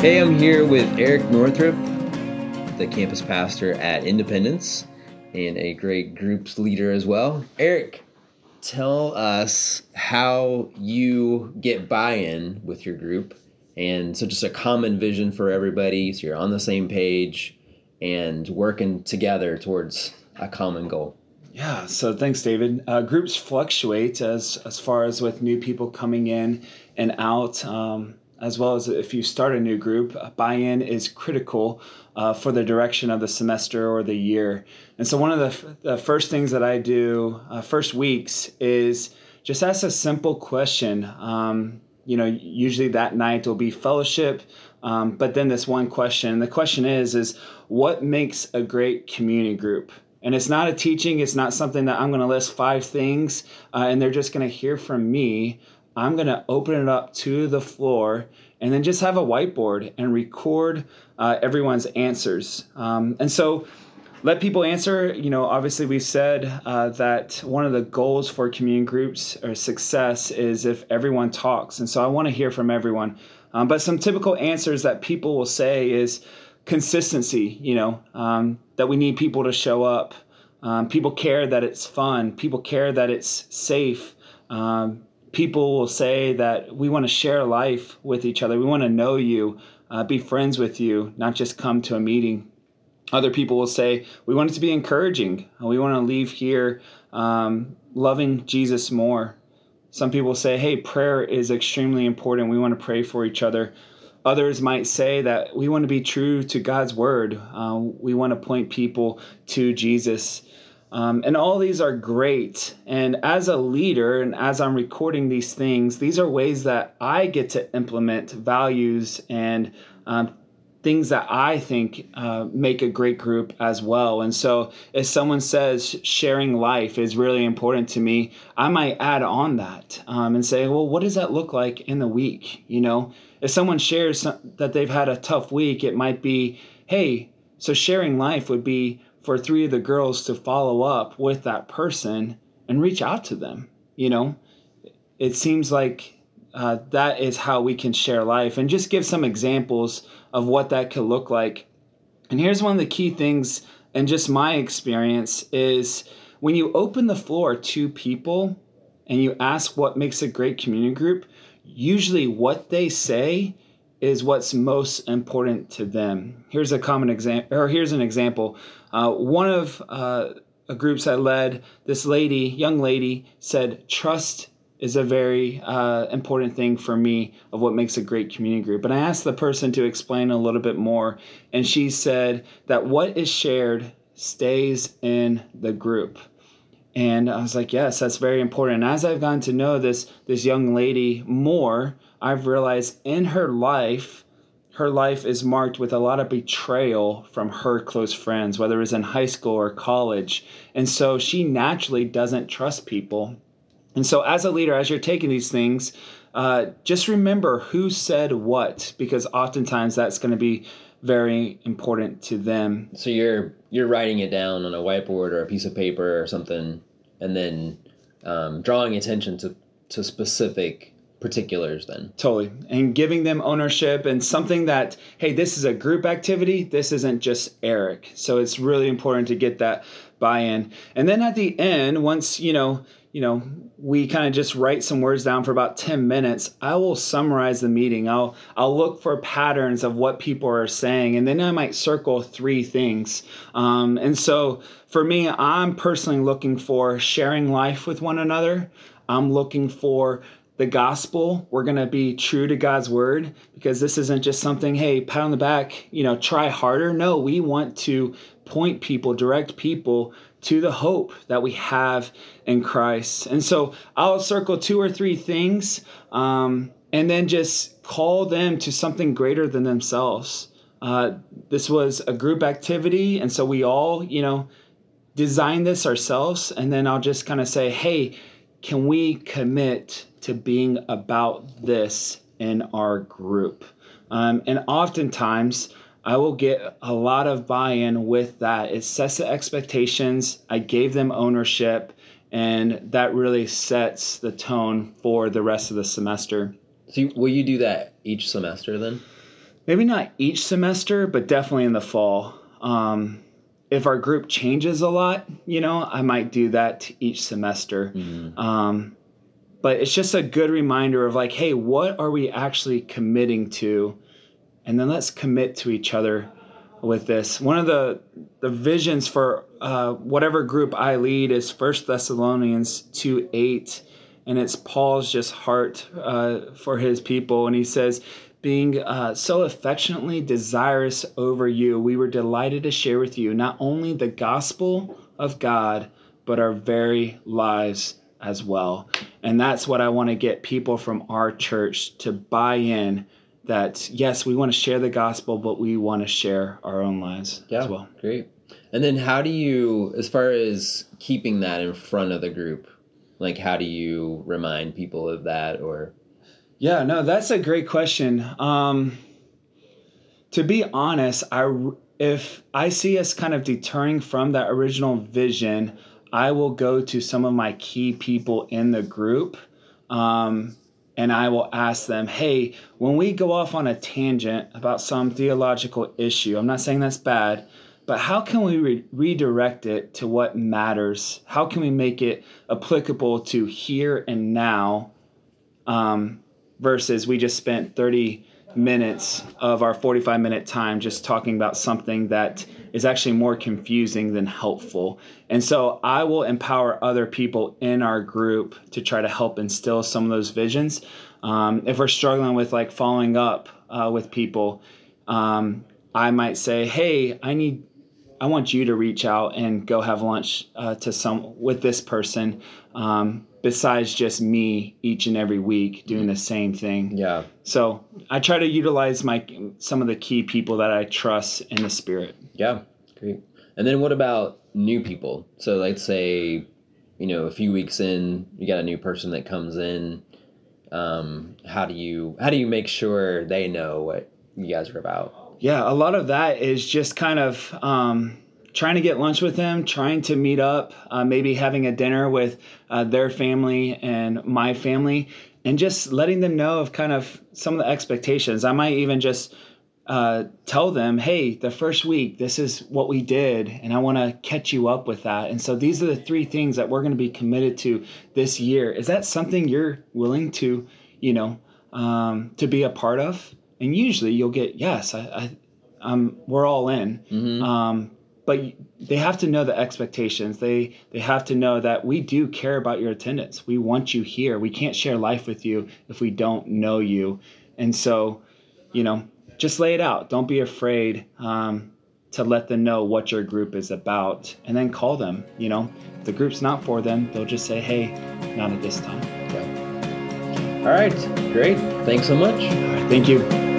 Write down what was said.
Hey, I'm here with Eric Northrup, the campus pastor at Independence and a great groups leader as well. Eric, tell us how you get buy in with your group. And so, just a common vision for everybody so you're on the same page and working together towards a common goal. Yeah, so thanks, David. Uh, groups fluctuate as as far as with new people coming in and out. Um, as well as if you start a new group, buy in is critical uh, for the direction of the semester or the year. And so, one of the, f- the first things that I do, uh, first weeks, is just ask a simple question. Um, you know, usually that night will be fellowship, um, but then this one question. The question is, is what makes a great community group? And it's not a teaching. It's not something that I'm going to list five things uh, and they're just going to hear from me. I'm going to open it up to the floor and then just have a whiteboard and record uh, everyone's answers. Um, and so let people answer. You know, obviously, we said uh, that one of the goals for community groups or success is if everyone talks. And so I want to hear from everyone. Um, but some typical answers that people will say is consistency, you know, um, that we need people to show up. Um, people care that it's fun, people care that it's safe. Um, people will say that we want to share life with each other. We want to know you, uh, be friends with you, not just come to a meeting. Other people will say we want it to be encouraging. We want to leave here um, loving Jesus more. Some people say, hey, prayer is extremely important. We want to pray for each other. Others might say that we want to be true to God's word. Uh, we want to point people to Jesus. Um, and all these are great. And as a leader, and as I'm recording these things, these are ways that I get to implement values and um, things that I think uh, make a great group as well. And so, if someone says sharing life is really important to me, I might add on that um, and say, well, what does that look like in the week? You know, if someone shares that they've had a tough week, it might be, hey, so sharing life would be for three of the girls to follow up with that person and reach out to them. You know, it seems like uh, that is how we can share life and just give some examples of what that could look like. And here's one of the key things, and just my experience is when you open the floor to people and you ask what makes a great community group, usually what they say is what's most important to them. Here's a common example, or here's an example. Uh, one of uh, groups I led, this lady, young lady, said, "Trust is a very uh, important thing for me of what makes a great community group." And I asked the person to explain a little bit more, and she said that what is shared stays in the group. And I was like, yes, that's very important. And as I've gotten to know this this young lady more, I've realized in her life, her life is marked with a lot of betrayal from her close friends, whether it's in high school or college. And so she naturally doesn't trust people. And so, as a leader, as you're taking these things, uh, just remember who said what, because oftentimes that's going to be very important to them. So you're you're writing it down on a whiteboard or a piece of paper or something, and then um, drawing attention to to specific particulars then. Totally. And giving them ownership and something that hey this is a group activity this isn't just eric. So it's really important to get that buy-in. And then at the end once you know you know we kind of just write some words down for about 10 minutes i will summarize the meeting. I'll i'll look for patterns of what people are saying and then i might circle three things. Um, and so for me i'm personally looking for sharing life with one another. I'm looking for the gospel. We're going to be true to God's word because this isn't just something, hey, pat on the back, you know, try harder. No, we want to point people, direct people to the hope that we have in Christ. And so I'll circle two or three things um, and then just call them to something greater than themselves. Uh, this was a group activity, and so we all, you know, designed this ourselves. And then I'll just kind of say, hey, can we commit to being about this in our group? Um, and oftentimes, I will get a lot of buy in with that. It sets the expectations, I gave them ownership, and that really sets the tone for the rest of the semester. So, will you do that each semester then? maybe not each semester, but definitely in the fall. Um, if our group changes a lot, you know, I might do that each semester. Mm-hmm. Um, but it's just a good reminder of like, hey, what are we actually committing to? And then let's commit to each other with this. One of the the visions for uh, whatever group I lead is First Thessalonians two eight, and it's Paul's just heart uh, for his people, and he says, being uh, so affectionately desirous over you, we were delighted to share with you not only the gospel of God, but our very lives as well. And that's what I want to get people from our church to buy in that yes, we want to share the gospel, but we want to share our own lives yeah, as well. Great. And then how do you, as far as keeping that in front of the group, like how do you remind people of that or? Yeah, no, that's a great question. Um, to be honest, I if I see us kind of deterring from that original vision, I will go to some of my key people in the group. Um, and I will ask them, hey, when we go off on a tangent about some theological issue, I'm not saying that's bad, but how can we re- redirect it to what matters? How can we make it applicable to here and now um, versus we just spent 30 minutes of our 45 minute time just talking about something that is actually more confusing than helpful. And so I will empower other people in our group to try to help instill some of those visions. Um, if we're struggling with like following up uh, with people, um, I might say, "Hey, I need, I want you to reach out and go have lunch uh, to some with this person." Um, besides just me each and every week doing the same thing. Yeah. So I try to utilize my some of the key people that I trust in the spirit. Yeah, great. And then what about new people? So let's say, you know, a few weeks in, you got a new person that comes in. Um, how do you how do you make sure they know what you guys are about? Yeah, a lot of that is just kind of um, trying to get lunch with them, trying to meet up, uh, maybe having a dinner with uh, their family and my family, and just letting them know of kind of some of the expectations. I might even just uh, tell them, hey, the first week, this is what we did, and I want to catch you up with that. And so these are the three things that we're going to be committed to this year. Is that something you're willing to, you know, um, to be a part of? And usually you'll get yes, I, I um, we're all in. Mm-hmm. Um, but they have to know the expectations. They they have to know that we do care about your attendance. We want you here. We can't share life with you if we don't know you. And so you know just lay it out. Don't be afraid um, to let them know what your group is about and then call them you know. If the group's not for them they'll just say hey not at this time. Yeah. all right. Great. Thanks so much. Right. Thank you